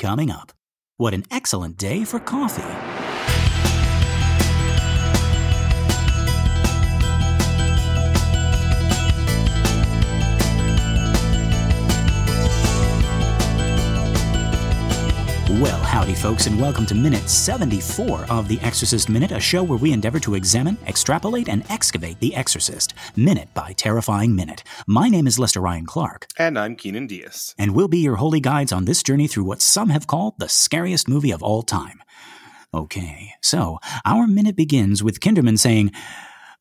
Coming up, what an excellent day for coffee. Well, howdy, folks, and welcome to minute 74 of The Exorcist Minute, a show where we endeavor to examine, extrapolate, and excavate The Exorcist, minute by terrifying minute. My name is Lester Ryan Clark. And I'm Keenan Diaz. And we'll be your holy guides on this journey through what some have called the scariest movie of all time. Okay, so our minute begins with Kinderman saying,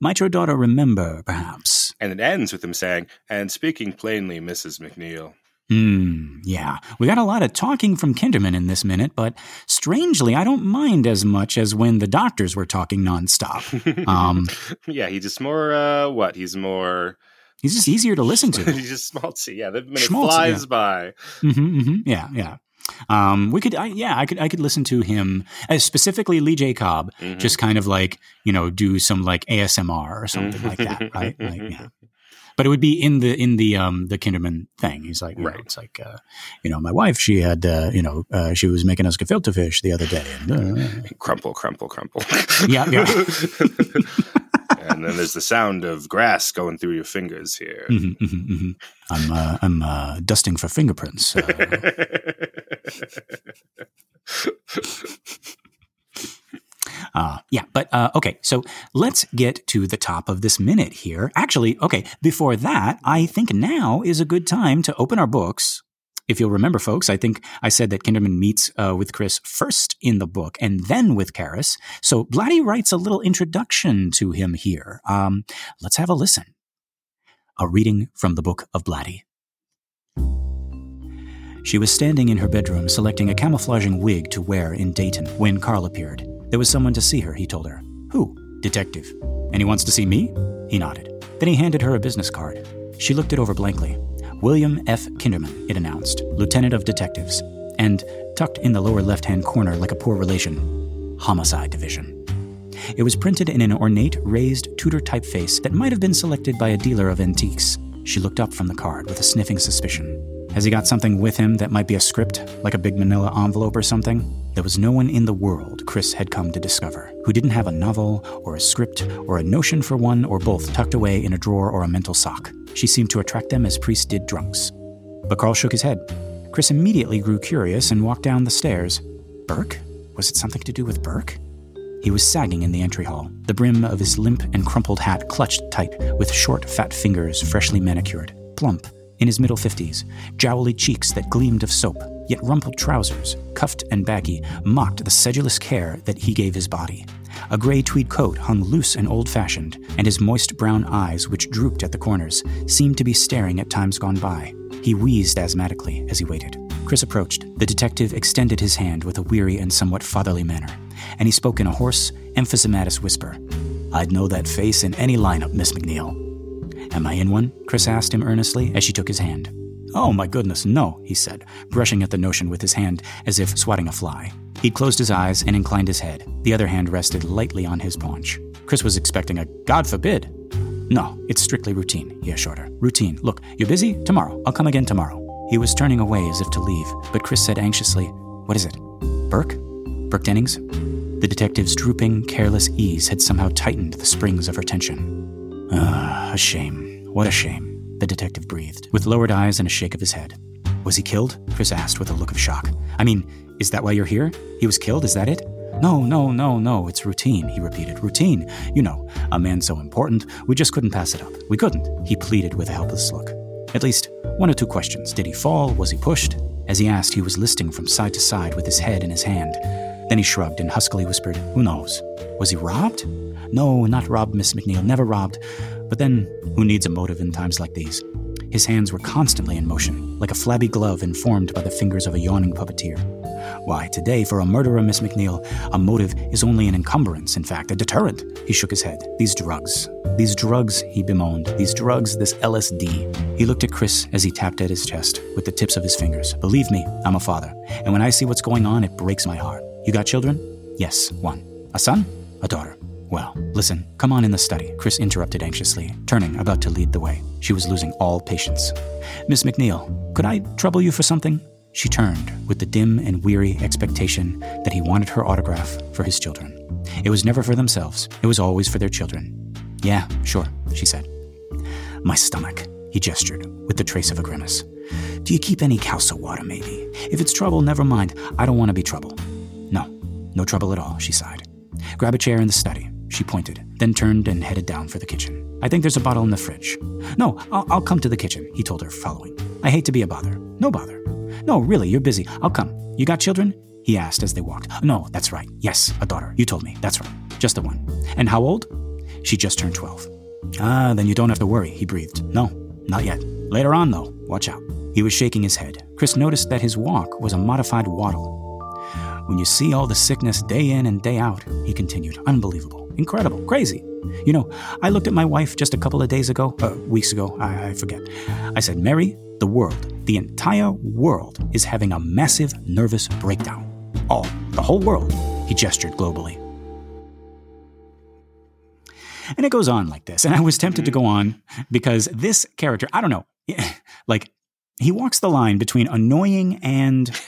Might your daughter remember, perhaps? And it ends with him saying, And speaking plainly, Mrs. McNeil. Hmm, yeah. We got a lot of talking from Kinderman in this minute, but strangely, I don't mind as much as when the doctors were talking nonstop. Um, yeah, he's just more, uh, what? He's more. he's just easier to listen to. he's just schmaltzy. Yeah, the minute Schmaltzy, flies yeah. by. hmm hmm yeah, yeah. Um, we could, I, yeah, I could, I could listen to him, uh, specifically Lee J. Cobb, Mhm. just kind of like you know do some like ASMR or something like that, right? Like, yeah. But it would be in the in the um the Kinderman thing. He's like, you know, Right. it's like, uh, you know, my wife, she had, uh, you know, uh, she was making us gefilte fish the other day. And, uh, crumple, crumple, crumple. Yeah, yeah. and then there's the sound of grass going through your fingers here. mhm, mhm, mhm. I'm uh, I'm uh, dusting for fingerprints. Uh, Uh, yeah, but uh, okay, so let's get to the top of this minute here. Actually, okay, before that, I think now is a good time to open our books. If you'll remember, folks, I think I said that Kinderman meets uh, with Chris first in the book and then with Karras. So Blatty writes a little introduction to him here. Um, let's have a listen. A reading from the book of Blatty. She was standing in her bedroom selecting a camouflaging wig to wear in Dayton when Carl appeared. There was someone to see her, he told her. Who? Detective. And he wants to see me? He nodded. Then he handed her a business card. She looked it over blankly. William F. Kinderman, it announced, Lieutenant of Detectives. And, tucked in the lower left hand corner like a poor relation, Homicide Division. It was printed in an ornate, raised Tudor typeface that might have been selected by a dealer of antiques. She looked up from the card with a sniffing suspicion. Has he got something with him that might be a script, like a big manila envelope or something? There was no one in the world, Chris had come to discover, who didn't have a novel, or a script, or a notion for one or both tucked away in a drawer or a mental sock. She seemed to attract them as priests did drunks. But Carl shook his head. Chris immediately grew curious and walked down the stairs. Burke? Was it something to do with Burke? He was sagging in the entry hall, the brim of his limp and crumpled hat clutched tight, with short, fat fingers freshly manicured, plump, in his middle fifties, jowly cheeks that gleamed of soap, yet rumpled trousers, cuffed and baggy, mocked the sedulous care that he gave his body. A gray tweed coat hung loose and old fashioned, and his moist brown eyes, which drooped at the corners, seemed to be staring at times gone by. He wheezed asthmatically as he waited. Chris approached. The detective extended his hand with a weary and somewhat fatherly manner, and he spoke in a hoarse, emphysematous whisper. I'd know that face in any lineup, Miss McNeil. Am I in one? Chris asked him earnestly as she took his hand. Oh, my goodness, no, he said, brushing at the notion with his hand as if swatting a fly. He'd closed his eyes and inclined his head. The other hand rested lightly on his paunch. Chris was expecting a God forbid. No, it's strictly routine, he assured her. Routine. Look, you're busy? Tomorrow. I'll come again tomorrow. He was turning away as if to leave, but Chris said anxiously, What is it? Burke? Burke Dennings? The detective's drooping, careless ease had somehow tightened the springs of her tension. Ah, a shame. What a shame, the detective breathed, with lowered eyes and a shake of his head. Was he killed? Chris asked with a look of shock. I mean, is that why you're here? He was killed, is that it? No, no, no, no, it's routine, he repeated. Routine. You know, a man so important, we just couldn't pass it up. We couldn't, he pleaded with a helpless look. At least one or two questions. Did he fall? Was he pushed? As he asked, he was listing from side to side with his head in his hand. Then he shrugged and huskily whispered, Who knows? Was he robbed? No, not robbed, Miss McNeil, never robbed. But then, who needs a motive in times like these? His hands were constantly in motion, like a flabby glove informed by the fingers of a yawning puppeteer. Why, today, for a murderer, Miss McNeil, a motive is only an encumbrance, in fact, a deterrent. He shook his head. These drugs. These drugs, he bemoaned. These drugs, this LSD. He looked at Chris as he tapped at his chest with the tips of his fingers. Believe me, I'm a father. And when I see what's going on, it breaks my heart. You got children? Yes, one. A son? A daughter. Well, listen, come on in the study, Chris interrupted anxiously, turning, about to lead the way. She was losing all patience. Miss McNeil, could I trouble you for something? She turned with the dim and weary expectation that he wanted her autograph for his children. It was never for themselves, it was always for their children. Yeah, sure, she said. My stomach, he gestured, with the trace of a grimace. Do you keep any Causa water, maybe? If it's trouble, never mind. I don't want to be trouble. No, no trouble at all, she sighed. Grab a chair in the study, she pointed, then turned and headed down for the kitchen. I think there's a bottle in the fridge. No, I'll, I'll come to the kitchen, he told her, following. I hate to be a bother. No bother. No, really, you're busy. I'll come. You got children? He asked as they walked. No, that's right. Yes, a daughter. You told me. That's right. Just the one. And how old? She just turned 12. Ah, then you don't have to worry, he breathed. No, not yet. Later on, though. Watch out. He was shaking his head. Chris noticed that his walk was a modified waddle. When you see all the sickness day in and day out, he continued, unbelievable, incredible, crazy. You know, I looked at my wife just a couple of days ago, uh, weeks ago, I, I forget. I said, Mary, the world, the entire world is having a massive nervous breakdown. All, the whole world. He gestured globally. And it goes on like this. And I was tempted to go on because this character, I don't know, like he walks the line between annoying and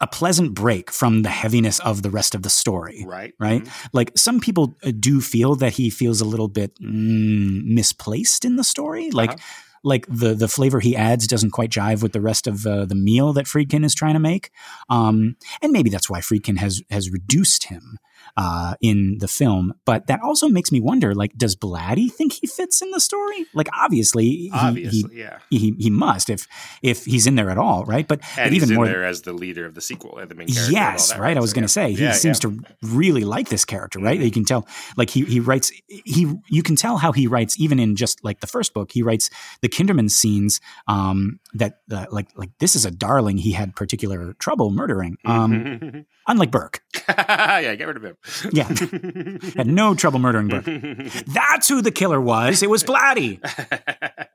a pleasant break from the heaviness of the rest of the story. Right. Right. Mhm. Like some people uh, do feel that he feels a little bit mm, misplaced in the story. Like, Uh-huh. like the the flavor he adds doesn't quite jive with the rest of uh, the meal that Friedkin is trying to make. Um, and maybe that's why Friedkin has has reduced him uh, in the film. But that also makes me wonder: like, does Blatty think he fits in the story? Like, obviously, he, Obviously, yeah. he, he he must if if he's in there at all, right? But And but he's even in more there as the leader of the sequel, and the main character. Yes, that, right. I was So, going yeah. to say he Yeah, seems yeah. to really like this character, right? Mhm. You can tell, like he he writes he you can tell how he writes even in just like the first book. He writes the Kinderman scenes um, that uh, like like this is a darling he had particular trouble murdering. Um, unlike Burke, yeah, get rid of him. Yeah. had no trouble murdering Burke. That's who the killer was. It was Blatty.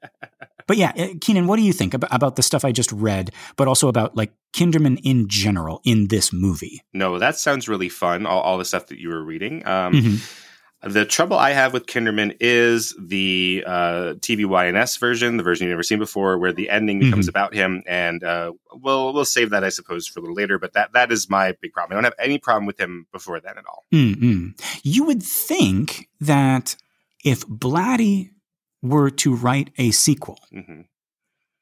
But yeah, uh, Keenan, what do you think about, about the stuff I just read, but also about like Kinderman in general in this movie? no, that sounds really fun. All, all the stuff that you were reading. Um, Mhm. The trouble I have with Kinderman is the uh, TVYNS version, the version you've never seen before, where the ending becomes about him. And uh, we'll we'll save that, I suppose, for a little later. But that that is my big problem. I don't have any problem with him before then at all. Mm-mm. You would think that if Blatty were to write a sequel, hmm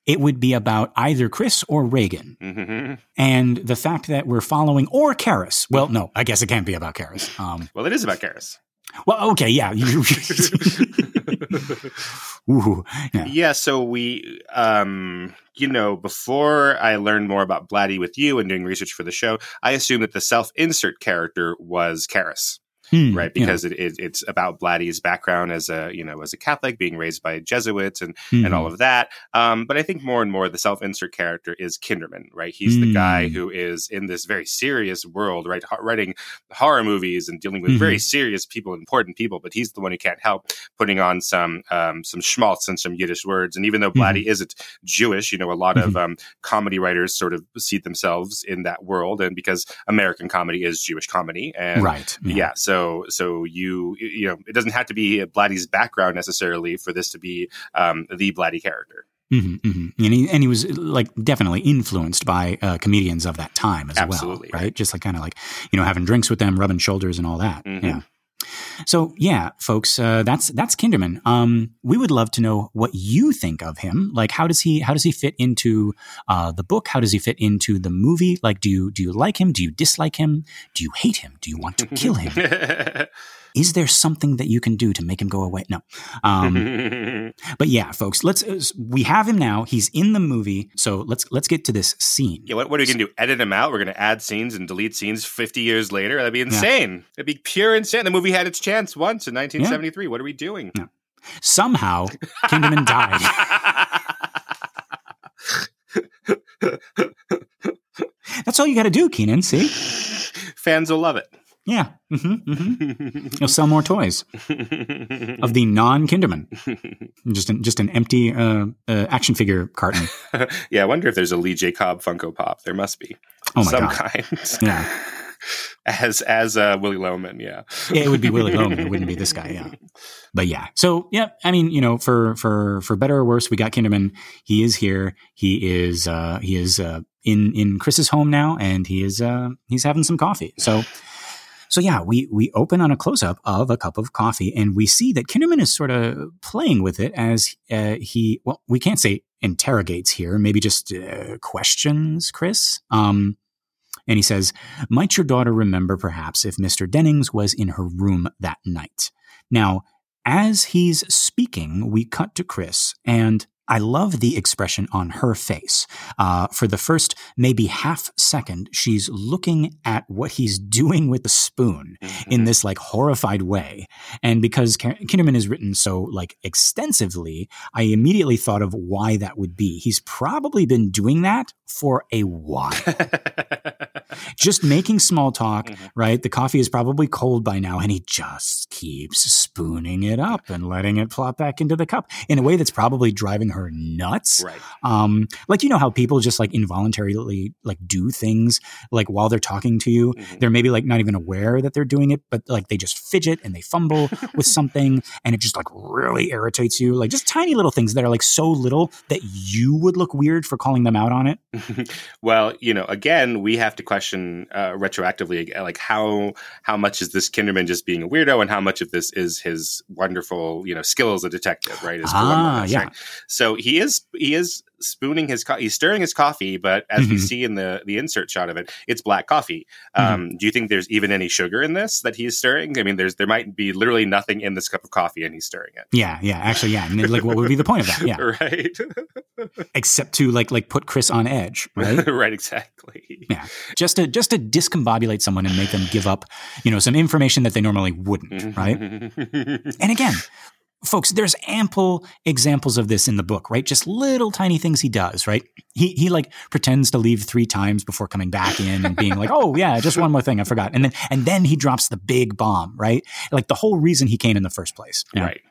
it would be about either Chris or Regan. hmm And the fact that we're following, or Karras. Well, no, I guess it can't be about Karras. Um, Well, it is about Karras. Well, okay, yeah. Ooh, yeah. yeah so we um you know before i learned more about blatty with you and doing research for the show i assumed that the self-insert character was Karras, Hmm, right yeah. because it, it, it's about blatty's background as a you know as a catholic being raised by jesuits and Mhm. and all of that um but i think more and more the self-insert character is kinderman right he's the guy Mm. who is in this very serious world right ho- writing horror movies and dealing with very Mhm. serious people important people but he's the one who can't help putting on some um, some schmaltz and some Yiddish words. And even though Mm-hmm. Blatty isn't Jewish, you know, a lot of um, comedy writers sort of see themselves in that world, and because American comedy is Jewish comedy, and right. yeah. so so you you know, it doesn't have to be Blatty's background necessarily for this to be um, the Blatty character. hmm hmm And he and he was like definitely influenced by uh, comedians of that time as Absolutely, well, right? Just like kind of like you know having drinks with them, rubbing shoulders, and all that. Mhm. Yeah. So yeah, folks, uh, that's that's Kinderman. Um, we would love to know what you think of him. Like, how does he how does he fit into uh, the book? How does he fit into the movie? Like, do you do you like him? Do you dislike him? Do you hate him? Do you want to kill him? Is there something that you can do to make him go away? No. Um, but yeah, folks, let's. Uh, we have him now. He's in the movie. So let's let's get to this scene. Yeah, what, what are we going to do? Edit him out? We're going to add scenes and delete scenes 50 years later? That'd be insane. That'd be pure insane. The movie had its chance once in 1973. What are we doing? Somehow, Kinderman died. That's all you got to do, Keenan. See? Fans will love it. Yeah. hmm hmm You'll sell more toys of the non-Kinderman. Just an, just an empty uh, uh, action figure carton. yeah, I wonder if there's a Lee J. Cobb Funko Pop. There must be. Oh my Some god. kind. Yeah. As as uh, Willy Loman, yeah. Yeah, it would be Willy Loman. It wouldn't be this guy. Yeah. But yeah. So yeah, I mean, you know, for for for better or worse, we got Kinderman. He is here. He is uh he is uh in in Chris's home now, and he is uh, he's having some coffee. So. So yeah, we we open on a close up of a cup of coffee, and we see that Kinderman is sort of playing with it as uh, he well, we can't say interrogates here, maybe just uh, questions Chris. Um, and he says, "Might your daughter remember, perhaps, if Mister Dennings was in her room that night?" Now, as he's speaking, we cut to Chris, and I love the expression on her face. Uh, for the first maybe half second, she's looking at what he's doing with the spoon mm-hmm. in this like horrified way. And because Kinderman is written so like extensively, I immediately thought of why that would be. He's probably been doing that for a while. just making small talk, mm-hmm. right? The coffee is probably cold by now, and he just keeps spooning it up and letting it plop back into the cup in a way that's probably driving her nuts. Right. Um, like you know how people just like involuntarily like do things like while they're talking to you. Mm-hmm. They're maybe like not even aware that they're doing it, but like they just fidget and they fumble with something and it just like really irritates you. Like just tiny little things that are like so little that you would look weird for calling them out on it. well, you know, again, we have to question uh, retroactively like how how much is this Kinderman just being a weirdo and how much of this is his wonderful, you know, skill as a detective, right? ah, yeah. So so he is he is spooning his co- he's stirring his coffee, but as mm-hmm. we see in the the insert shot of it, it's black coffee. Mm-hmm. Um, do you think there's even any sugar in this that he's stirring? I mean, there's there might be literally nothing in this cup of coffee, and he's stirring it. Yeah, yeah, actually, yeah. And like, what would be the point of that? Yeah, right. Except to like like put Chris on edge, right? right, exactly. Yeah, just to just to discombobulate someone and make them give up, you know, some information that they normally wouldn't, right? and again, folks, there's ample examples of this in the book, right? Just little tiny things he does, right? He he like pretends to leave three times before coming back in and being like, "Oh yeah, just one more thing I forgot," and then and then he drops the big bomb, right? Like the whole reason he came in the first place, right?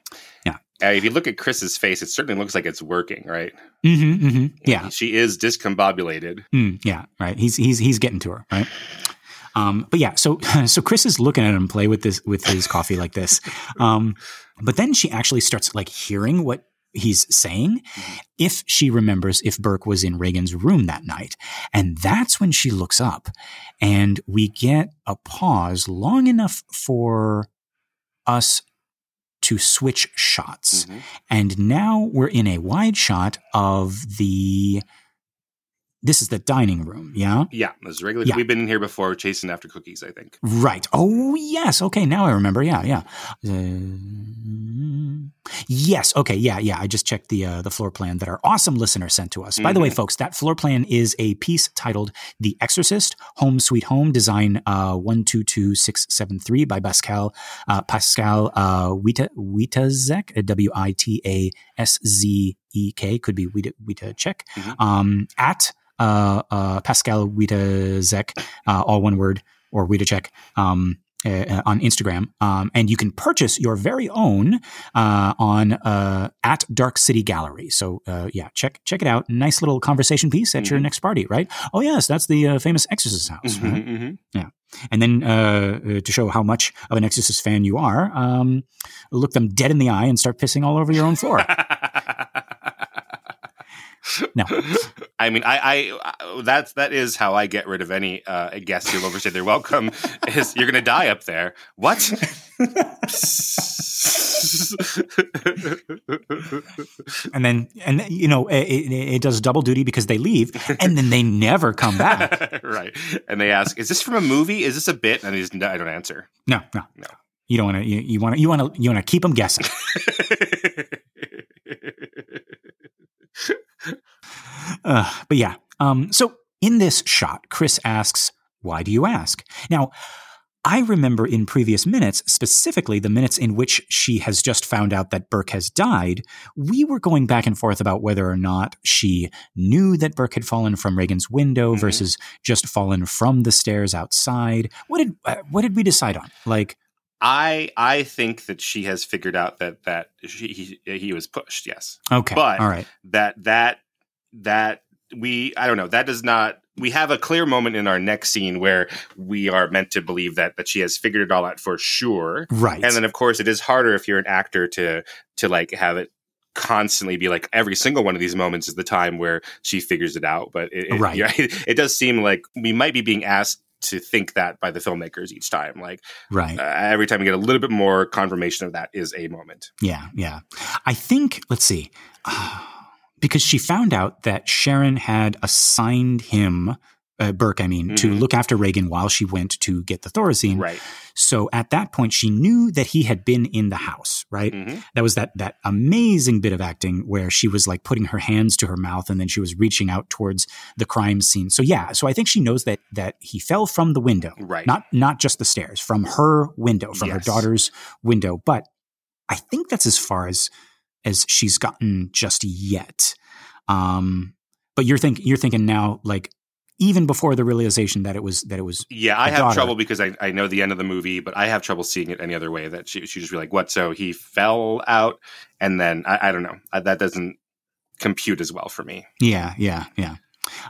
Yeah. Uh, if you look at Chris's face, it certainly looks like it's working, right? Mm-hmm, mm-hmm. Yeah, she is discombobulated. Mm, yeah, right. He's he's he's getting to her, right? Um, but yeah, so so Chris is looking at him play with this with his coffee like this. Um, but then she actually starts like hearing what he's saying mm-hmm. if she remembers if Burke was in Regan's room that night. And that's when she looks up and we get a pause long enough for us to switch shots. Mm-hmm. And now we're in a wide shot of the this is the dining room, yeah? Yeah, this is regular. Yeah. We've been in here before chasing after cookies, I think. Right. Oh, yes. Okay, now I remember. Yeah, yeah. Uh, yes. Okay, yeah, yeah. I just checked the uh, the floor plan that our awesome listener sent to us. Mm-hmm. By the way, mm-hmm. folks, that floor plan is a piece titled The Exorcist Home Sweet Home, design uh, 122673 by Pascal uh, Pascal uh, Wita, Witaszek, W I T A S Z E K, could be Wita, Witaszek, mm-hmm. um, at uh, uh, Pascal Witaszek, uh, all one word, or Witaszek. Um, uh, on Instagram, um, and you can purchase your very own uh, on uh, at Dark City Gallery. So uh, yeah, check check it out. Nice little conversation piece at mm-hmm. your next party, right? Oh yes, that's the uh, famous Exorcist house. Mm-hmm, right? mm-hmm. Yeah, and then uh, to show how much of an Exorcist fan you are, um, look them dead in the eye and start pissing all over your own floor. no. I mean, I, I, that's that is how I get rid of any uh, guest who overstayed their welcome. Is you're gonna die up there? What? and then, and you know, it, it, does double duty because they leave and then they never come back. right? And they ask, "Is this from a movie? Is this a bit?" And I just I don't answer. No, no, no. You don't want to. You want to. You want to. You want to keep them guessing. Uh, but yeah, um, so in this shot, Chris asks, Why do you ask? Now, I remember in previous minutes, specifically the minutes in which she has just found out that Burke has died, we were going back and forth about whether or not she knew that Burke had fallen from Regan's window mm-hmm. versus just fallen from the stairs outside. What did uh, what did we decide on? Like, I I think that she has figured out that that she, he he was pushed. Yes. Okay. But all right. That that that we I don't know that does not we have a clear moment in our next scene where we are meant to believe that that she has figured it all out for sure right and then of course it is harder if you're an actor to to like have it constantly be like every single one of these moments is the time where she figures it out. But it, it, Right. yeah, it, it does seem like we might be being asked to think that by the filmmakers each time. Like Right. uh, every time we get a little bit more confirmation of that is a moment. Yeah, yeah. I think, let's see, because she found out that Sharon had assigned him, uh, Burke, I mean, to Mhm. look after Regan while she went to get the Thorazine. Right. So at that point, she knew that he had been in the house, right? hmm That was that that amazing bit of acting where she was like putting her hands to her mouth and then she was reaching out towards the crime scene. So yeah, so I think she knows that that he fell from the window, Right. not not just the stairs, from her window, from her daughter's window. But I think that's as far as as she's gotten just yet. Um, but you're think you're thinking now, like even before the realization that it was that it was Yeah, i have daughter. trouble because I, I know the end of the movie, but I have trouble seeing it any other way. That she she just be like, "What?" So he fell out, and then I, I don't know. I, that doesn't compute as well for me. yeah yeah yeah.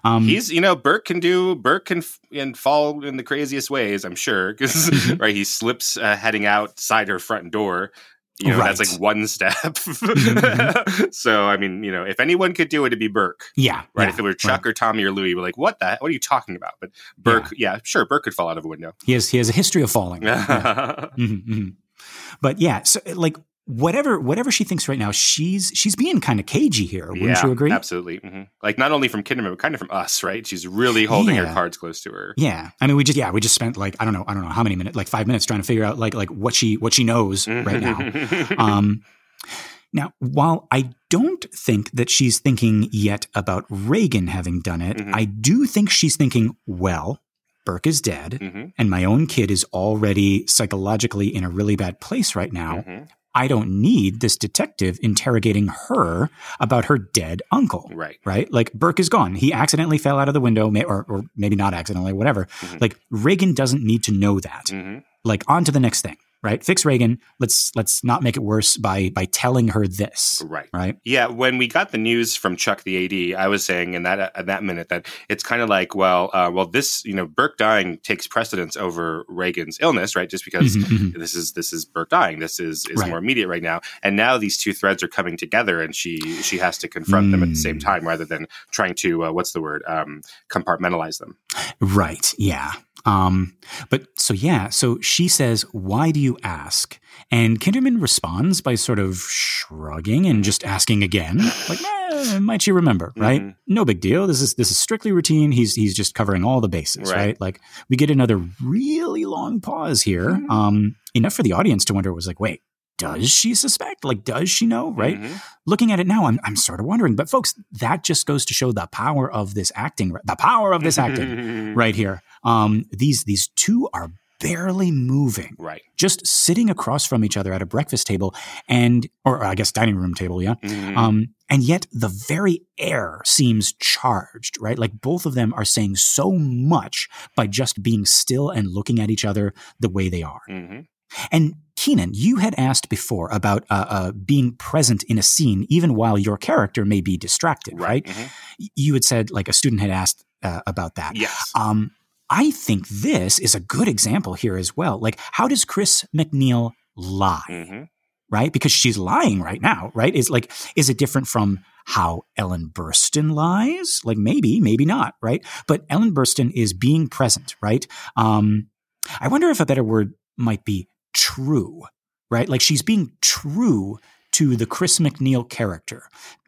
Um, He's you know Burke can do Burke can f- and fall in the craziest ways. I'm sure because Mhm. right he slips uh, heading outside her front door. You know that's like one step. Mhm. so I mean you know if anyone could do it, it'd be Burke. yeah Right, yeah, if it were Chuck or Tommy or Louie, we're like, what the? What are you talking about? But Burke, yeah, sure, Burke could fall out of a window. He has he has a history of falling. Yeah. Mhm, mhm. But yeah, so like whatever whatever she thinks right now, she's she's being kind of cagey here. Wouldn't yeah, you agree? Absolutely. hmm Like not only from Kinderman, but kind of from us, right? She's really holding her cards close to her. Yeah, I mean, we just yeah, we just spent like I don't know, I don't know how many minutes, like five minutes, trying to figure out like like what she what she knows right now. Um, now, while I don't think that she's thinking yet about Regan having done it, Mhm. I do think she's thinking, well, Burke is dead, Mhm, and my own kid is already psychologically in a really bad place right now. mhm. I don't need this detective interrogating her about her dead uncle. Right. Right? Like Burke is gone. He accidentally fell out of the window, may- or, or maybe not accidentally, whatever. Mhm. Like Regan doesn't need to know that. Mhm. Like on to the next thing. Right? Fix Regan. Let's let's not make it worse by by telling her this. Right. Right? Yeah, when we got the news from Chuck the AD, I was saying in that at that minute that it's kind of like, well, uh, well, this you know Burke dying takes precedence over Regan's illness, right? Just because Mhm, mhm. this is this is Burke dying, this is is Right. more immediate right now, and now these two threads are coming together, and she she has to confront them at the same Mm. time rather than trying to uh, what's the word um, compartmentalize them. Right. Yeah. Um, but so yeah, so she says, Why do you ask? And Kinderman responds by sort of shrugging and just asking again, like, eh, might you remember, right? Mhm. No big deal. This is this is strictly routine. He's he's just covering all the bases, Right. right? Like we get another really long pause here. Mhm. Um, enough for the audience to wonder was like, wait, does she suspect? Like, does she know? Right? Mhm. looking at it now, I'm, I'm sort of wondering. But folks, that just goes to show the power of this acting, the power of this acting right here. Um, these these two are barely moving, Right. just sitting across from each other at a breakfast table, and or I guess dining room table, yeah. Mhm. Um, and yet the very air seems charged, right? Like both of them are saying so much by just being still and looking at each other the way they are. Mhm. And Keenan, you had asked before about uh, uh, being present in a scene even while your character may be distracted, right? Mhm. You had said like a student had asked uh, about that. Yes. Um, I think this is a good example here as well. Like, how does Chris McNeil lie? hmm Right, because she's lying right now. Right? Is like, is it different from how Ellen Burstyn lies? Like, maybe, maybe not. Right? But Ellen Burstyn is being present. Right? Um, I wonder if a better word might be true. Right? Like she's being true to the Chris McNeil character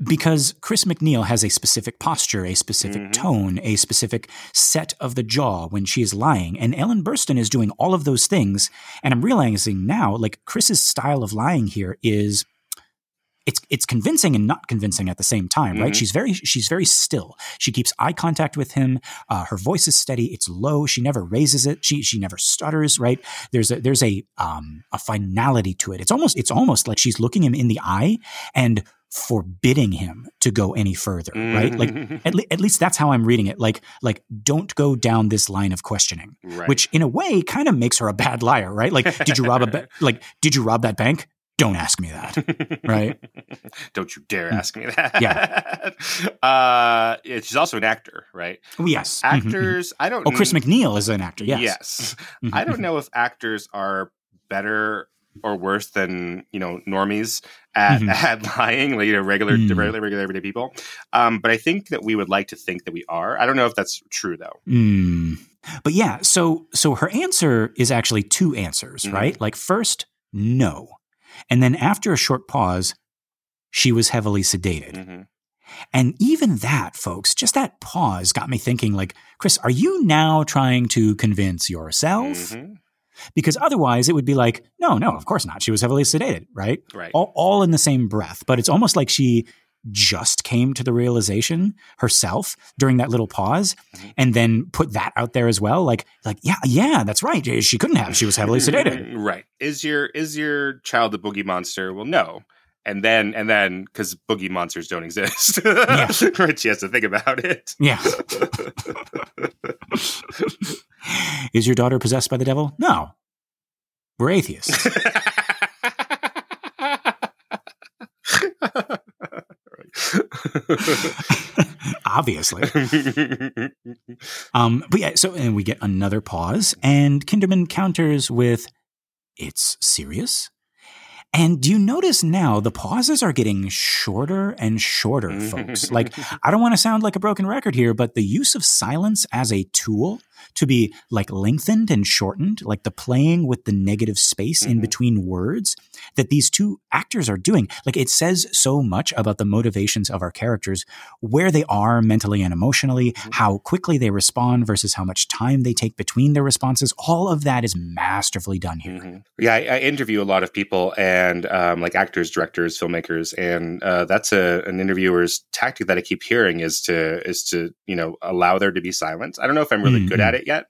because Chris McNeil has a specific posture, a specific Mhm. tone, a specific set of the jaw when she is lying. And Ellen Burstyn is doing all of those things. And I'm realizing now, like Chris's style of lying here is it's it's convincing and not convincing at the same time, right? Mhm. She's very she's very still. She keeps eye contact with him. Uh, her voice is steady. It's low. She never raises it. She she never stutters. Right? There's a there's a um a finality to it. It's almost it's almost like she's looking him in the eye and forbidding him to go any further. Right? Like Mhm. at, le- at least that's how I'm reading it. Like like don't go down this line of questioning, right. which in a way kind of makes her a bad liar. Right? Like did you rob a ba- like did you rob that bank? Don't ask me that. right. Don't you dare ask me that. Yeah. uh, she's also an actor, right? Oh, yes. Mhm, mhm. Actors, I don't. Oh, Chris kn- McNeil is an actor. Yes. Yes. Mhm, I don't know if actors are better or worse than you know normies at, Mhm. at lying, like, you know, regular, Mm. regular, regular, everyday people. Um, but I think that we would like to think that we are. I don't know if that's true though. Mm. But yeah, so so her answer is actually two answers, right? Like first, no. And then after a short pause, she was heavily sedated. Mhm. And even that, folks, just that pause got me thinking like, Chris, are you now trying to convince yourself? Mhm. Because otherwise it would be like, no, no, of course not. She was heavily sedated, right? Right. All, all in the same breath. But it's almost like she just came to the realization herself during that little pause Mhm. and then put that out there as well. Like, like, yeah, yeah, that's right. She couldn't have. She was heavily sedated. Right. Is your is your child a boogie monster? Well, no. And then and then because boogie monsters don't exist, Yeah. right? She has to think about it. Yeah. Is your daughter possessed by the devil? No. We're atheists. Obviously. Um, but yeah, so and we get another pause, and Kinderman counters with, "It's serious." And do you notice now the pauses are getting shorter and shorter, folks? Like, I don't want to sound like a broken record here, but the use of silence as a tool to be like lengthened and shortened, like the playing with the negative space in Mhm. between words that these two actors are doing, like it says so much about the motivations of our characters, where they are mentally and emotionally, Mhm. how quickly they respond versus how much time they take between their responses. All of that is masterfully done here. Mhm. Yeah, I, I interview a lot of people and um, like actors, directors, filmmakers, and uh, that's a an interviewer's tactic that I keep hearing is to is to you know allow there to be silence. I don't know if I'm really good Mhm. at it yet,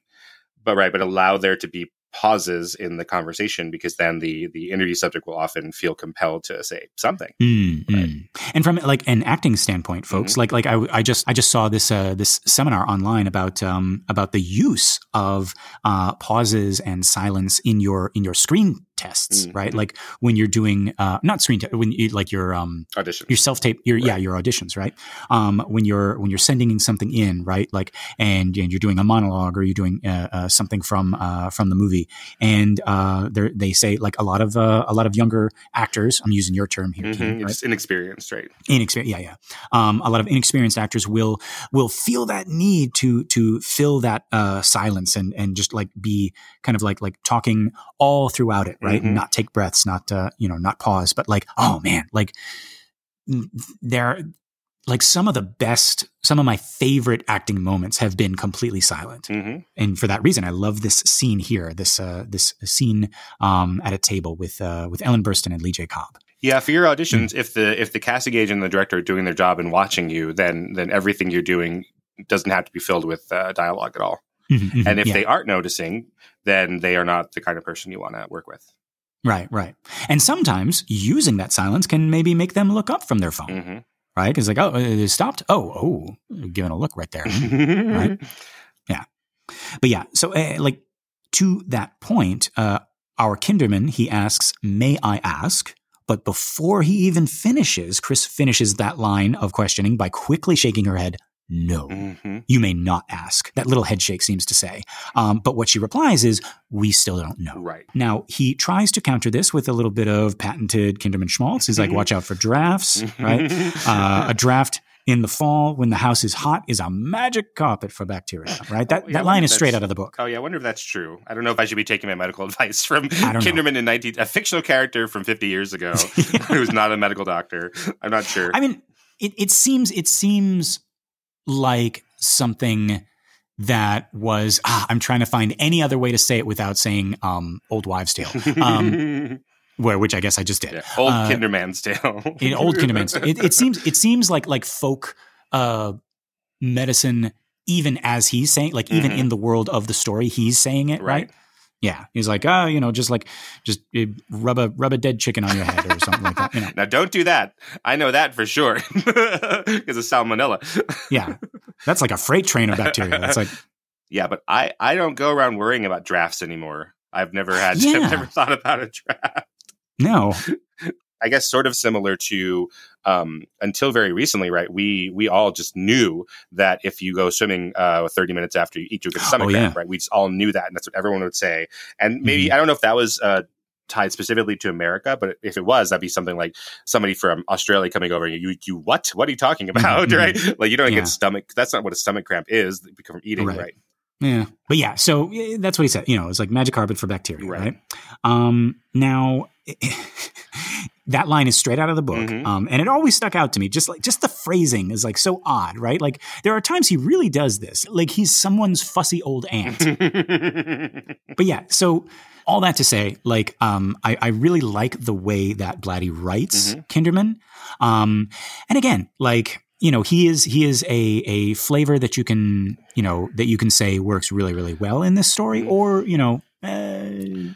but right, but allow there to be pauses in the conversation because then the the interview subject will often feel compelled to say something. Mm, Right. mm. And from like an acting standpoint, folks, like like I, I just I just saw this uh, this seminar online about um, about the use of uh, pauses and silence in your in your screen tests, Mhm. right? Like when you're doing uh, not screen te- when you like your um Audition. your self tape your yeah your auditions right um when you're when you're sending something in right like and, and you're doing a monologue or you're doing uh, uh, something from uh, from the movie and uh they say like a lot of uh, a lot of younger actors i'm using your term here Mhm. Keenan, right? It's inexperienced, right? inexperienced yeah yeah um, a lot of inexperienced actors will will feel that need to to fill that uh, silence and and just like be kind of like like talking all throughout it right Mhm. not take breaths not uh, you know not pause but like oh man like there like some of the best some of my favorite acting moments have been completely silent hmm and for that reason, I love this scene here. This uh, this scene um, at a table with uh, with Ellen Burstyn and Lee J. Cobb. Yeah, for your auditions, if the if the casting agent and the director are doing their job and watching you, then then everything you're doing doesn't have to be filled with uh, dialogue at all. Mhm, mhm, And if yeah. they aren't noticing, then they are not the kind of person you want to work with. Right, right, and sometimes using that silence can maybe make them look up from their phone, Mm-hmm. right? Because like, oh, it stopped. Oh, oh, giving a look right there. Right. Yeah. But yeah, so uh, like to that point, uh, our kinderman he asks, "May I ask?" But before he even finishes, Chris finishes that line of questioning by quickly shaking her head. No. hmm you may not ask. That little head shake seems to say. Um, but what she replies is, we still don't know. Right. Now, he tries to counter this with a little bit of patented Kinderman Schmaltz. He's like, watch out for drafts, right? Uh, a draft in the fall when the house is hot is a magic carpet for bacteria, right? That, Oh, yeah, that line is straight out of the book. Oh yeah, I wonder if that's true. I don't know if I should be taking my medical advice from don't know. Kinderman in nineteen, a fictional character from fifty years ago who's not a medical doctor. I'm not sure. I mean, it, it seems it seems like something that was ah, I'm trying to find any other way to say it without saying um, old wives' tale, um, where which I guess I just did. Yeah, Old uh, Kinderman's tale. in old Kinderman's. It, it seems it seems like like folk uh, medicine, even as he's saying, like even Mhm. in the world of the story, he's saying it right. Right. Yeah, he's like, oh, you know, just like just uh, rub a rub a dead chicken on your head or something like that. You know, Now, don't do that. I know that for sure because of salmonella. yeah, that's like a freight train of bacteria. That's like, Yeah, but I I don't go around worrying about drafts anymore. I've never had. Yeah. I've never thought about a draft. no, I guess sort of similar to um, until very recently, right? We we all just knew that if you go swimming uh, 30 minutes after you eat, you get a stomach Oh, cramp, yeah. right? We just all knew that, and that's what everyone would say. And maybe Mhm. I don't know if that was uh, tied specifically to America, but if it was, that'd be something like somebody from Australia coming over and you, you what? What are you talking Mm-hmm, about? Right? Like you don't Yeah. get stomach. That's not what a stomach cramp is from eating, Right. right? Yeah, but yeah, so eh, that's what he said. You know, it's like magic carpet for bacteria, Right. right? Um, now, that line is straight out of the book, Mhm. um, and it always stuck out to me. Just like just the phrasing is like so odd, right? Like there are times he really does this, like he's someone's fussy old aunt. but yeah, so all that to say, like, um, I, I really like the way that Blatty writes Mhm. Kinderman. Um, and again, like, you know, he is he is a a flavor that you can, you know, that you can say works really, really well in this story, Mhm. or, you know, uh,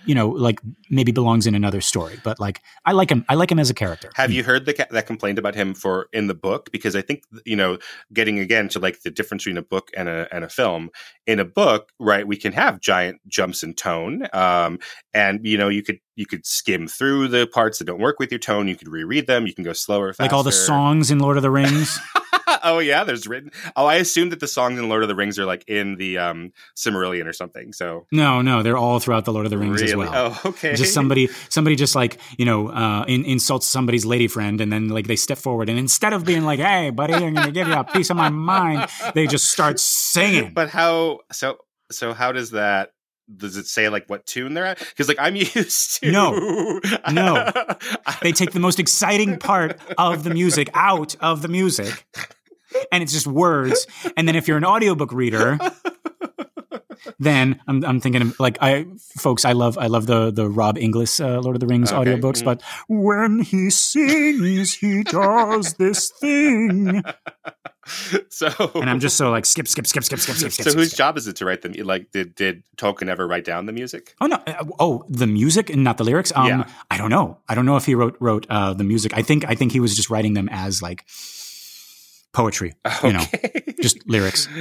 you know, like maybe belongs in another story. But like I like him I like him as a character. Have you heard the, ca- that complaint about him for in the book? Because I think you know, getting again to like the difference between a book and a and a film. In a book, right, we can have giant jumps in tone, um, and you know, you could you could skim through the parts that don't work with your tone. You could reread them. You can go slower, faster. like all the songs in Lord of the Rings? oh yeah, there's written. Oh, I assume that the songs in Lord of the Rings are like in the um Silmarillion or something. So no, no, they're all throughout the Lord of the Rings really, as well. oh okay, just somebody somebody just like you know uh, in, insults somebody's lady friend and then like they step forward and instead of being like hey buddy i'm gonna give you a piece of my mind they just start singing But how? So so how does that? Does it say like what tune they're at? Because like I'm used to No. No. they take the most exciting part of the music out of the music and it's just words and then if you're an audiobook reader then I'm, I'm thinking of, like I folks I love I love the the Rob Inglis uh, Lord of the Rings Okay, audiobooks mhm. but when he sings he does this thing so and I'm just so like skip, skip, skip, skip, skip, skip, skip. so skip, whose skip. job is it to write them? Like did did Tolkien ever write down the music? Oh no! uh, Oh, the music and not the lyrics. Um, Yeah. I don't know. I don't know if he wrote wrote uh, the music. I think I think he was just writing them as like poetry, you know, just lyrics.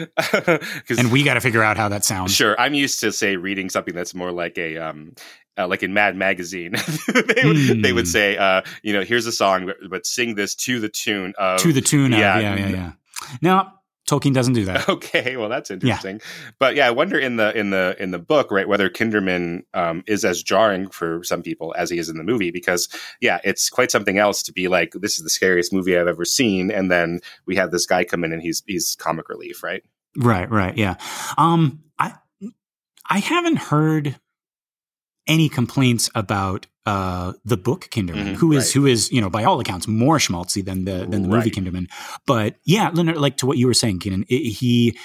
And we got to figure out how that sounds. Sure, I'm used to say reading something that's more like a um, uh, like in Mad Magazine. they would they would Hmm. say, uh, you know, here's a song, but, sing this to the tune of To the tune of Yeah. yeah, yeah, yeah. Now Tolkien doesn't do that. Okay, well that's interesting. But yeah, I wonder in the in the in the book, right, whether Kinderman um, is as jarring for some people as he is in the movie, because yeah, it's quite something else to be like, this is the scariest movie I've ever seen, and then we have this guy come in and he's he's comic relief, right? Right, right, yeah. Um, I I haven't heard any complaints about uh the book Kinderman, Mhm, who is right. who is you know by all accounts more schmaltzy than the than the movie Right. Kinderman. But yeah, Leonard, like to what you were saying, Keenan, i he.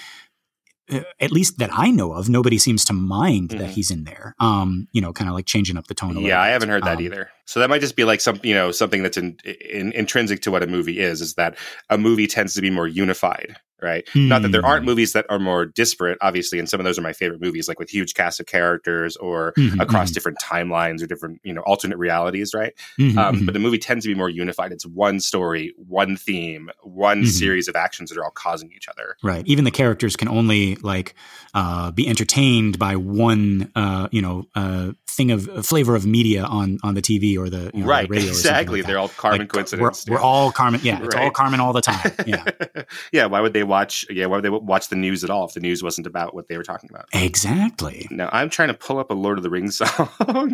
uh, At least that I know of, nobody seems to mind that Mhm. he's in there. Um, you know, kind of like changing up the tone. A little Yeah, I haven't heard that Um, either. So that might just be like some, you know, something that's in, in, intrinsic to what a movie is. Is that a movie tends to be more unified, right? Not that there aren't Hmm. movies that are more disparate, obviously, and some of those are my favorite movies, like with huge cast of characters or Mhm, across mhm, different timelines or different, you know, alternate realities, right? mhm, Um, mhm. But the movie tends to be more unified. It's one story, one theme, one Mhm. series of actions that are all causing each other. Right. Even the characters can only like uh, be entertained by one, uh, you know, uh, thing of uh, flavor of media on on the TV or the you know, right, the radio. exactly. like. They're all Carmen Like, coincidence. We're, we're all Carmen. Yeah, it's all Carmen all the time. Yeah, yeah. Why would they watch? Yeah, why would they watch the news at all if the news wasn't about what they were talking about? exactly. Now I'm trying to pull up a Lord of the Rings song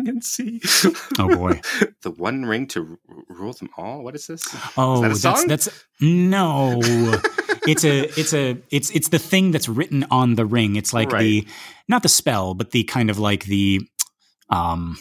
and see. Oh boy. the One Ring to r- rule them all. What is this? Oh, that a that's that's no. it's a it's a it's it's the thing that's written on the ring. It's like Right. the not the spell, but the kind of like the um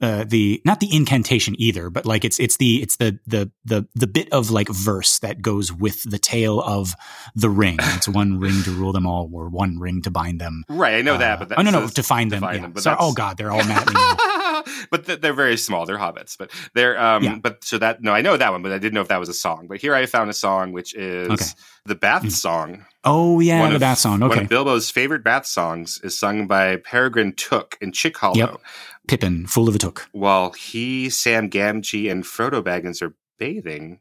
uh, the not the incantation either, but like it's it's the it's the the the the bit of like verse that goes with the tale of the ring. It's one ring to rule them all, or one ring to bind them. Right, I know Uh, that, but oh no no to find them. find yeah. them, Sorry, oh god, they're all mad at me now. but th- they're very small. They're hobbits, but they're um. Yeah. But so that no, I know that one, but I didn't know if that was a song. But here I found a song which is Okay. the Bath Mm. song. Oh yeah, One the of- bath song. One Okay, of Bilbo's favorite Bath songs is sung by Peregrine Took in Crickhollow, Yep. Pippin, fool of a took. while he, Sam Gamgee, and Frodo Baggins are bathing.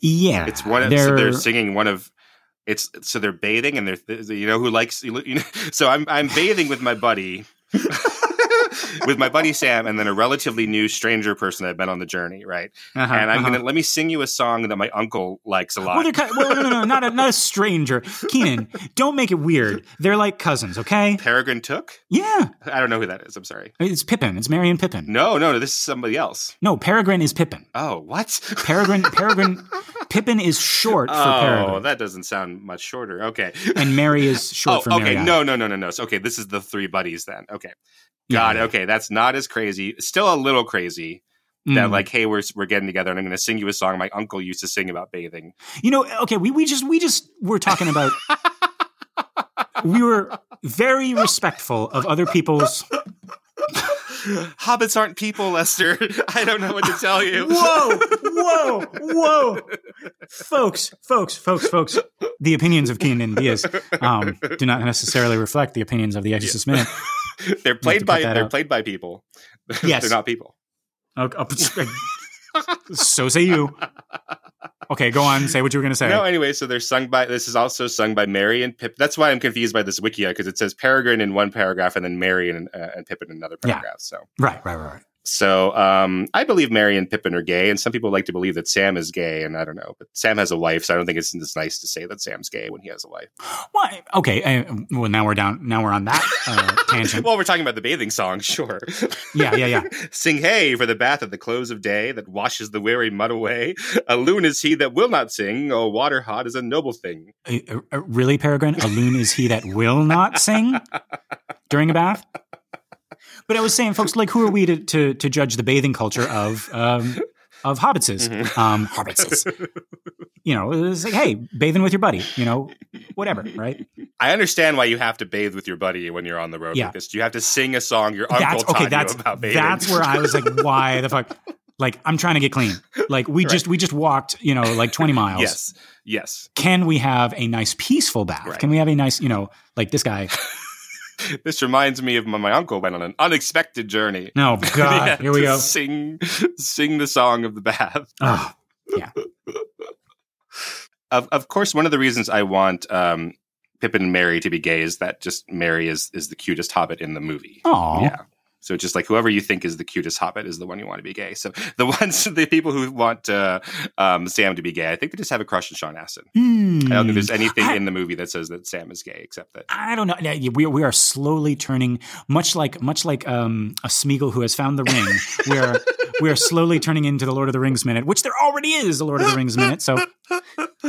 Yeah, It's one. Of, so they're singing one of. It's so they're bathing and they're you know who likes you know so I'm I'm bathing with my buddy. with my buddy Sam, and then a relatively new stranger person I've been on the journey, right? Uh-huh, and I'm uh-huh. gonna let me sing you a song that my uncle likes a lot. Well, no, no, no, not a, not a stranger. Keenan, don't make it weird. They're like cousins, okay? Peregrine Took? Yeah, I don't know who that is. I'm sorry. it's Pippin. It's Merry and Pippin. No, no, no. This is somebody else. No, Peregrine is Pippin. Oh, what? Peregrine, Peregrine, Pippin is short for oh, Peregrine, Oh, that doesn't sound much shorter. Okay. and Merry is short oh, for okay. Mariana. No, no, no, no, no. So, okay, this is the three buddies then. Okay. Yeah. it. Okay, that's not as crazy. Still a little crazy. That Mm. like, hey, we're we're getting together, and I'm going to sing you a song my uncle used to sing about bathing. you know, okay, we we just we just were talking about. we were very respectful of other people's. Hobbits aren't people, Lester. I don't know what to tell you. Whoa, whoa, whoa, folks, folks, folks, folks. The opinions of Keenan and Diaz um, do not necessarily reflect the opinions of the Exorcist Minute. they're played by they're out. played by people. Yes. they're not people. Okay, so say you. Okay, go on. Say what you were going to say. No, anyway, so they're sung by. This is also sung by Merry and Pip. That's why I'm confused by this wikia because it says Peregrine in one paragraph and then Merry and, uh, and Pippin in another Yeah. paragraph. So, Right, right, right, right. So um, I believe Merry and Pippin are gay, and some people like to believe that Sam is gay, and I don't know, but Sam has a wife, so I don't think it's, it's nice to say that Sam's gay when he has a wife. Why? Okay. Uh, well, now we're down. Now we're on that uh, tangent. well, we're talking about the bathing song, sure. Yeah, yeah, yeah. Sing hey for the bath at the close of day that washes the weary mud away. A loon is he that will not sing. Oh, water hot is a noble thing. Uh, really, Peregrine? A loon is he that will not sing during a bath? But I was saying, folks, like, who are we to to, to judge the bathing culture of um, of hobbitses? Mhm. Um, hobbitses. You know, it's like, hey, bathing with your buddy. You know, whatever, right? I understand why you have to bathe with your buddy when you're on the road Yeah. like this. You have to sing a song your uncle That's taught okay. you That's about bathing. that's where I was like, why the fuck? Like, I'm trying to get clean. Like, we Right. just we just walked, you know, like 20 miles. yes, yes. Can we have a nice peaceful bath? Right. Can we have a nice, you know, like this guy? This reminds me of when my uncle went on an unexpected journey. No, He God, had here we go. Sing, sing the song of the bath. Oh, Of of course, one of the reasons I want um, Pippin and Merry to be gay is that just Merry is is the cutest hobbit in the movie. Aw. Yeah. So it's just like whoever you think is the cutest hobbit is the one you want to be gay. So the ones, the people who want uh, um, Sam to be gay, I think they just have a crush on Sean Astin. Hmm. I don't think there's anything I- in the movie that says that Sam is gay, except that I don't know. We we are slowly turning, much like much like um, a Smeagol who has found the ring. we are we are slowly turning into the Lord of the Rings minute, which there already is a Lord of the Rings minute. So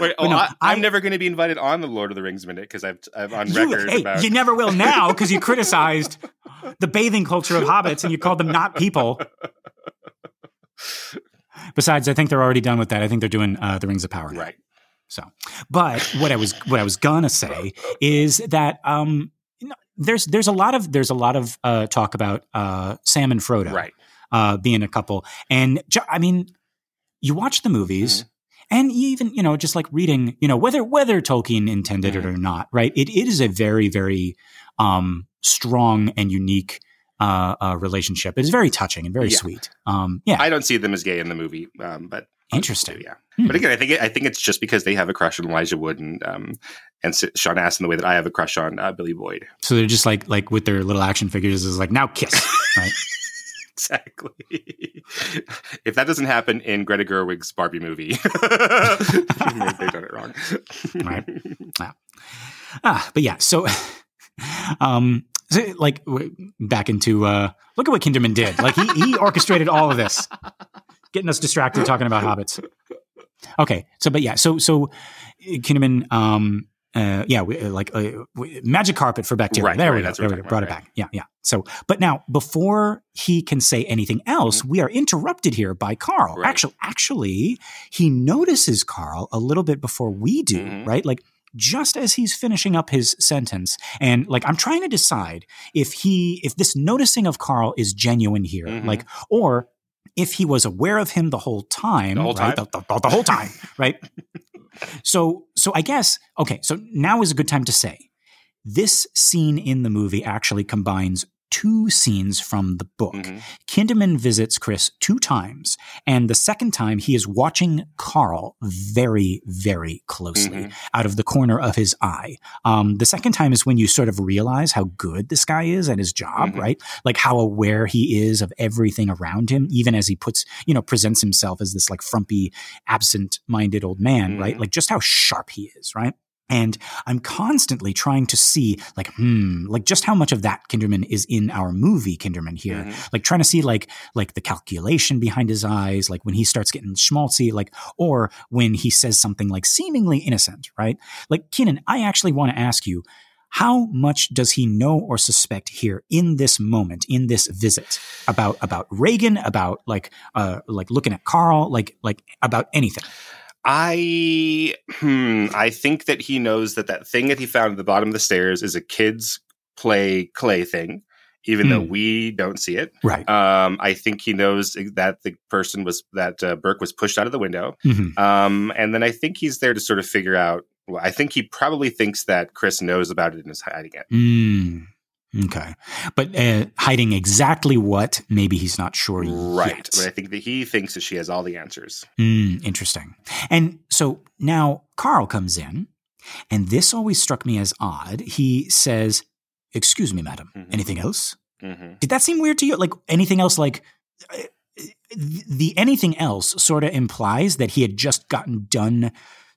Wait, oh, no, I, I'm I- never going to be invited on the Lord of the Rings minute because I've I've on you, record hey, about you never will now because you criticized the bathing culture of hobbits and you called them not people. Besides, I think they're already done with that. I think they're doing uh, the Rings of Power. now. right. So, but what I was what I was gonna say is that um, you know, there's there's a lot of there's a lot of uh, talk about uh, Sam and Frodo Right. uh, being a couple, and I mean, you watch the movies. And you even, you know, just like reading, you know, whether whether Tolkien intended it or not, right? It, it is a very, very um, strong and unique uh, uh, relationship. It is very touching and very Yeah. sweet. Um, yeah, I don't see them as gay in the movie, um, but interesting. yeah. Hmm. But again, I think I think it's just because they have a crush on Elijah Wood and um, and Sean Astin the way that I have a crush on uh, Billy Boyd. So they're just like like with their little action figures is like now kiss, right? Exactly. if that doesn't happen in Greta Gerwig's Barbie movie, they've done it wrong. Right. Ah, but yeah, so um so, like w- back into uh look at what Kinderman did. Like he he orchestrated all of this. Getting us distracted talking about hobbits. Okay. So but yeah, so so Kinderman um uh, yeah, we, uh, like uh, we, magic carpet for bacteria. Right, there right, we go. There we're go. Brought it back. Yeah, yeah. So, but now before he can say anything else, we are interrupted here by Carl. Mm-hmm. Actually, actually, he notices Carl a little bit before we do. Mhm. Right, like just as he's finishing up his sentence, and like I'm trying to decide if he, if this noticing of Carl is genuine here, Mhm. like, or if he was aware of him the whole time, The whole right? time? The, the- the whole time, right? So, so I guess okay. So now is a good time to say this scene in the movie actually combines two scenes from the book. Mhm. Kinderman visits Chris two times, and the second time he is watching Carl very, very closely Mhm. out of the corner of his eye. Um, the second time is when you sort of realize how good this guy is at his job, Mhm. right? Like how aware he is of everything around him, even as he puts, you know, presents himself as this like frumpy, absent-minded old man, right? Mhm. Like just how sharp he is, right? And I'm constantly trying to see, like, hmm, like just how much of that Kinderman is in our movie Kinderman here. Mhm. Like trying to see, like, like the calculation behind his eyes, like when he starts getting schmaltzy, like, or when he says something like seemingly innocent, right? Like, Keenan, I actually want to ask you, how much does he know or suspect here in this moment, in this visit, about about Regan, about like, uh, like looking at Carl, like, like about anything? I hmm, I think that he knows that that thing that he found at the bottom of the stairs is a kid's play clay thing, even though Hmm. we don't see it. Right. Um, I think he knows that the person was that uh, Burke was pushed out of the window. Mhm. Um, and then I think he's there to sort of figure out. Well, I think he probably thinks that Chris knows about it and is hiding it. Mm, okay. But uh, hiding exactly what, maybe he's not sure Right. yet. But I think that he thinks that she has all the answers. Mm, interesting. And so now Carl comes in, and this always struck me as odd. He says, Excuse me, madam, Mhm. anything else? hmm Did that seem weird to you? Like anything else, like uh, the anything else sort of implies that he had just gotten done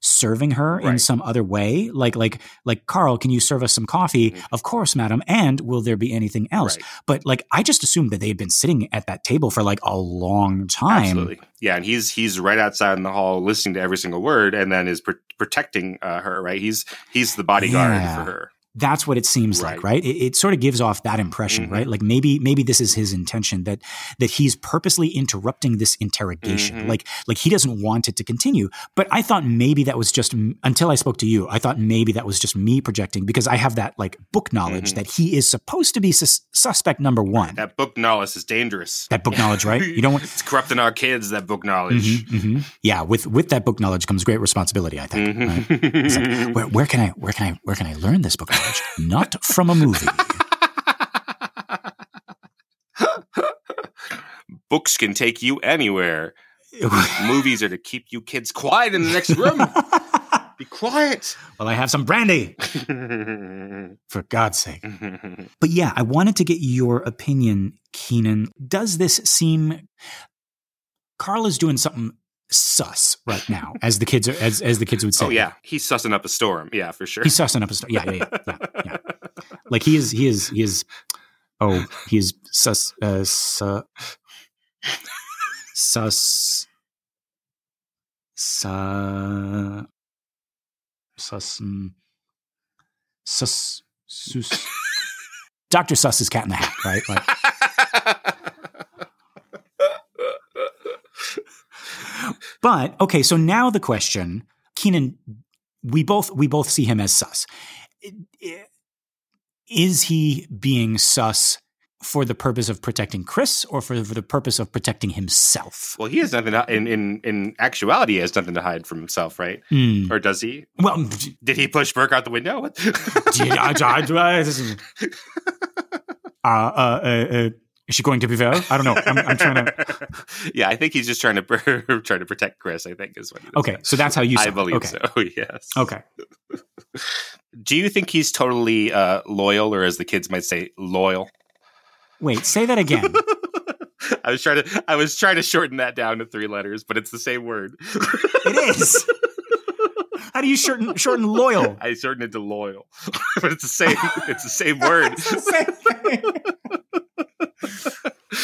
serving her in some other way like like like carl can you serve us some coffee Mhm. of course madam and will there be anything else Right. but like i just assumed that they had been sitting at that table for like a long time Absolutely. Yeah, and he's he's right outside in the hall listening to every single word, and then is pr- protecting uh, her. Right. He's he's the bodyguard Yeah. for her. That's what it seems like Right. right it, it sort of gives off that impression Mhm. right like maybe maybe this is his intention that that he's purposely interrupting this interrogation Mhm. like like he doesn't want it to continue but i thought maybe that was just until i spoke to you i thought maybe that was just me projecting because i have that like book knowledge Mhm. that he is supposed to be sus- suspect number one That book knowledge is dangerous. that book knowledge right you don't want it's corrupting our kids. That book knowledge. Mhm, mhm. yeah with with that book knowledge comes great responsibility i think right? Like, where, where can I where can I where can I learn this book Not from a movie. Books can take you anywhere. Movies are to keep you kids quiet in the next room. Be quiet. well, I have some brandy for God's sake. But yeah, I wanted to get your opinion, Keenan. Does this seem Carl is doing something sus right now, as the kids are, as as the kids would say. oh yeah, he's sussing up a storm. Yeah, for sure. he's sussing up a storm. Yeah, yeah, yeah, yeah, yeah. Like he is, he is, he is. Oh, he is sus, uh, su, sus, su, sus, mm, sus, sus. Doctor Sus is Cat in the Hat, right? Like, but okay, so now the question, Keenan, we both we both see him as sus. Is he being sus for the purpose of protecting Chris, or for, the purpose of protecting himself? well, he has nothing to, in in in actuality. He has nothing to hide from himself, right? Hmm. Or does he? Well, Did he push Burke out the window? Did I, I, I, uh, uh, uh, uh, is she going to be there? I don't know. I'm, I'm trying to. yeah, I think he's just trying to trying to protect Chris. I think is what. Okay, so that's how you. I believe okay. so. Yes. Okay. Do you think he's totally uh, loyal, or as the kids might say, loyal? Wait, say that again. I was trying to I was trying to shorten that down to three letters, but it's the same word. It is. How do you shorten shorten loyal? I shortened it to loyal, but it's the same. It's the same word.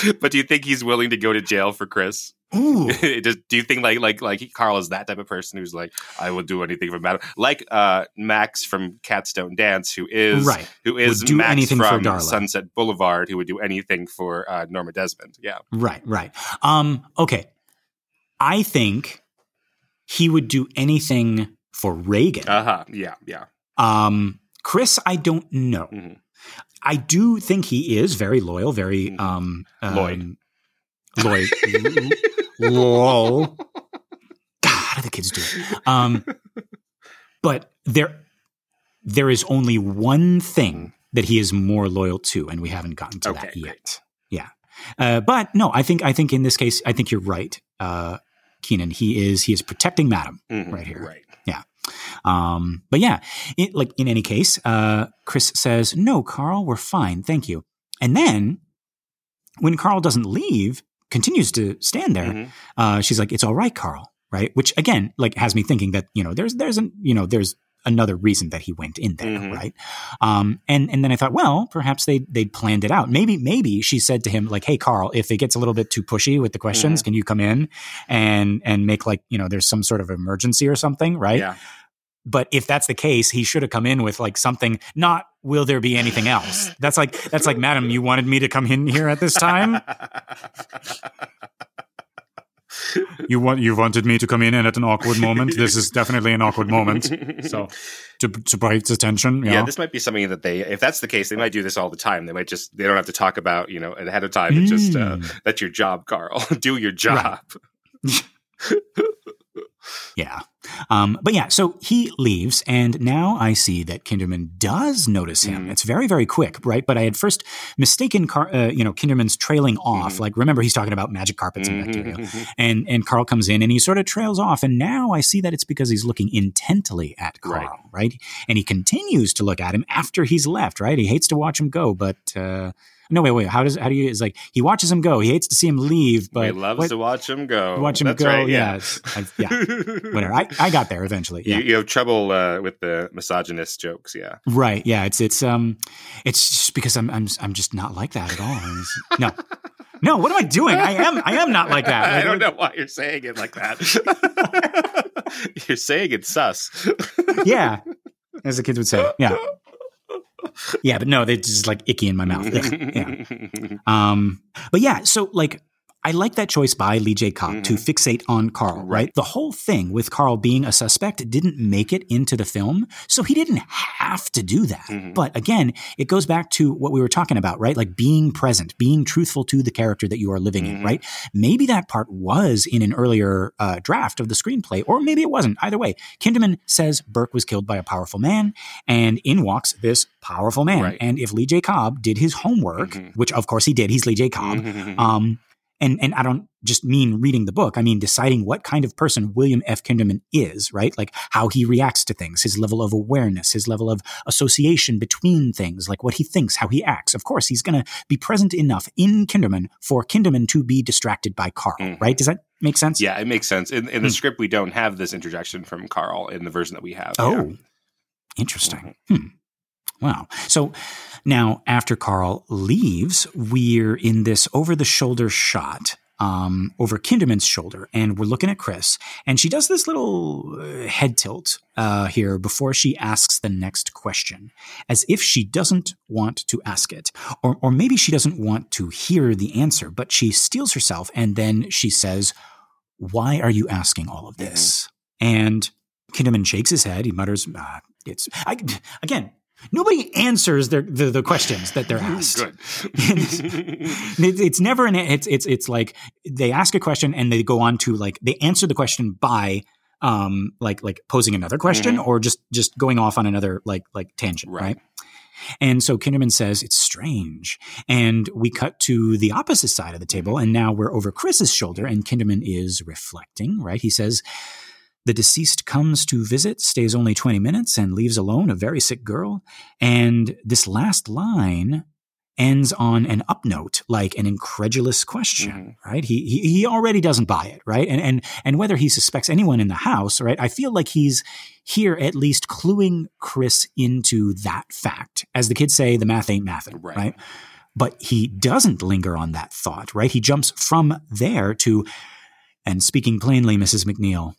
but do you think he's willing to go to jail for Chris? Ooh. Does- do you think like like like Carl is that type of person who's like I will do anything for Madam like uh Max from Cats Don't Dance who is Right. who is Would do Max anything for from Darla. Sunset Boulevard who would do anything for uh, Norma Desmond yeah Right, right. Um, okay. I think he would do anything for Regan. uh huh yeah yeah Um, Chris, I don't know. Mhm. I do think he is very loyal, very um, um Lloyd. Lloyd. Lol. God, how do the kids do it? Um, but there, there is only one thing that he is more loyal to, and we haven't gotten to Okay, that great. yet. Yeah, uh, but no, I think I think in this case, I think you're right, uh, Keenan. He is he is protecting Madam. Mhm, Right here. Right. Um, but yeah, it, like in any case, uh, Chris says, "No, Carl, we're fine, thank you." And then when Carl doesn't leave, continues to stand there, Mhm. uh, she's like, "It's all right, Carl." Right, which again, like, has me thinking that you know, there's there's an you know, there's another reason that he went in there, Mhm. right? Um, and and then I thought, well, perhaps they they planned it out. Maybe maybe she said to him like, "Hey, Carl, if it gets a little bit too pushy with the questions, can you come in and and make like you know, there's some sort of emergency or something, right?" Yeah. But if that's the case, he should have come in with like something. Not will there be anything else? That's like that's like, madam, you wanted me to come in here at this time. You want you wanted me to come in and at an awkward moment. This is definitely an awkward moment. So to to break attention, yeah, yeah. this might be something that they, if that's the case, they might do this all the time. They might just, they don't have to talk about, you know, ahead of time. It's just, uh, Mm. that's your job, Carl. do your job. Yeah. Um, but yeah, so he leaves, and now I see that Kinderman does notice him. Mhm. It's very, very quick, right? But I had first mistaken, Car- uh, you know, Kinderman's trailing off. Mhm. Like, remember, he's talking about magic carpets and Mhm, bacteria. mhm. And and Carl comes in and he sort of trails off. And now I see that it's because he's looking intently at Carl, right? And he continues to look at him after he's left, right? He hates to watch him go, but uh, no, wait, wait. How does how do you? It's like he watches him go. He hates to see him leave, but he loves what- to watch him go. watch him That's go. Right, yeah, it's- I- yeah. Whatever. I, I got there eventually. Yeah. You, you have trouble uh, with the misogynist jokes, yeah. Right. Yeah. It's it's um it's just because I'm I'm I'm just not like that at all. No. No, what am I doing? I am I am not like that. I don't know why you're saying it like that. you're saying it's sus. Yeah. As the kids would say. Yeah. Yeah, but no, they're just like icky in my mouth. Yeah. Um, but yeah, so like I like that choice by Lee J. Cobb to Mhm. fixate on Carl, right? Right. The whole thing with Carl being a suspect didn't make it into the film, so he didn't have to do that. Mhm. But again, it goes back to what we were talking about, right? Like being present, being truthful to the character that you are living in, Mhm. right? Maybe that part was in an earlier uh, draft of the screenplay, or maybe it wasn't. Either way, Kinderman says Burke was killed by a powerful man, and in walks this powerful man. Right. And if Lee J. Cobb did his homework, Mhm. which of course he did, he's Lee J. Cobb. Mhm. Um, and and I don't just mean reading the book. I mean deciding what kind of person William F. Kinderman is, right? Like how he reacts to things, his level of awareness, his level of association between things, like what he thinks, how he acts. Of course, he's going to be present enough in Kinderman for Kinderman to be distracted by Carl, Mhm. right? Does that make sense? yeah, it makes sense. In, in the Hmm. script, we don't have this interjection from Carl in the version that we have. Oh, yeah. Mm-hmm. interesting. Hmm. Wow. So now, after Carl leaves, we're in this over the shoulder shot um, over Kinderman's shoulder, and we're looking at Chris, and she does this little uh, head tilt uh, here before she asks the next question, as if she doesn't want to ask it, or, or maybe she doesn't want to hear the answer, but she steels herself, and then she says, Why are you asking all of this? And Kinderman shakes his head. He mutters, ah, "It's I, again." Nobody answers their, the the questions that they're asked. Good. It- it's never an it's it's it's like they ask a question and they go on to like they answer the question by um like like posing another question Mhm. or just just going off on another like like tangent right. Right. And so Kinderman says it's strange, and we cut to the opposite side of the table, and now we're over Chris's shoulder, and Kinderman is reflecting. Right, he says. The deceased comes to visit, stays only 20 minutes, and leaves alone a very sick girl. And this last line ends on an up note, like an incredulous question, mm-hmm. right? He, he he already doesn't buy it, right? And and and whether he suspects anyone in the house, right? I feel like he's here at least cluing Chris into that fact. As the kids say, the math ain't mathin', Right. right? But he doesn't linger on that thought, right? He jumps from there to, and speaking plainly, Mrs. McNeil,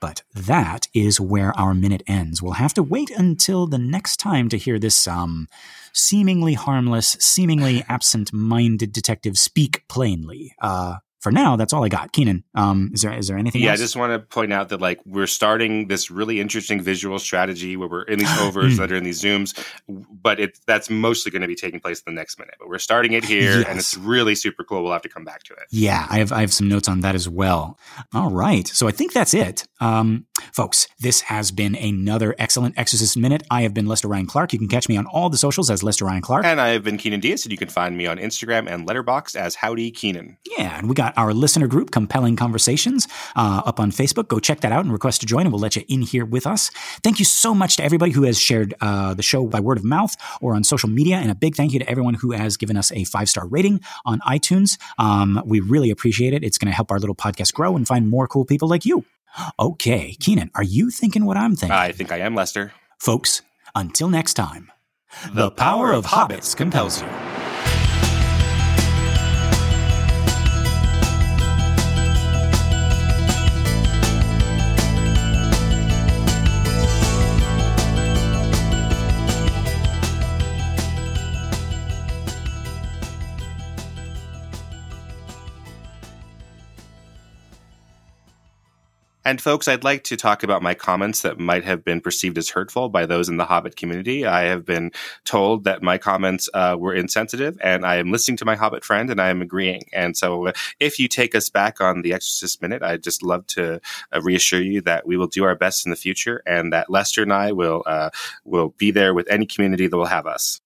but that is where our minute ends. We'll have to wait until the next time to hear this um, seemingly harmless, seemingly absent minded detective speak plainly. Uh, for now, that's all I got. Keenan, um, is there is there anything? Yeah, else? I just want to point out that like we're starting this really interesting visual strategy where we're in these overs that are in these zooms, but it that's mostly going to be taking place in the next minute. But we're starting it here, Yes. and it's really super cool. We'll have to come back to it. Yeah, I have I have some notes on that as well. All right, so I think that's it, um, folks. This has been another excellent Exorcist minute. I have been Lester Ryan Clark. You can catch me on all the socials as Lester Ryan Clark. And I've been Keenan Diaz, and you can find me on Instagram and Letterboxd as Howdy Keenan. Yeah, and we got our listener group, Compelling Conversations, uh, up on Facebook. Go check that out and request to join, and we'll let you in here with us. Thank you so much to everybody who has shared uh, the show by word of mouth or on social media, and a big thank you to everyone who has given us a five star rating on iTunes. Um, we really appreciate it. It's going to help our little podcast grow and find more cool people like you. Okay, Keenan, are you thinking what I'm thinking? I think I am Lester. Folks, until next time, the power of hobbits compels you. And folks, I'd like to talk about my comments that might have been perceived as hurtful by those in the Hobbit community. I have been told that my comments uh, were insensitive, and I am listening to my Hobbit friend, and I am agreeing. And so, uh, if you take us back on the Exorcist minute, I'd just love to uh, reassure you that we will do our best in the future, and that Lester and I will uh, will be there with any community that will have us.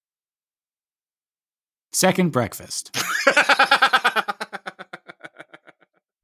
Second breakfast.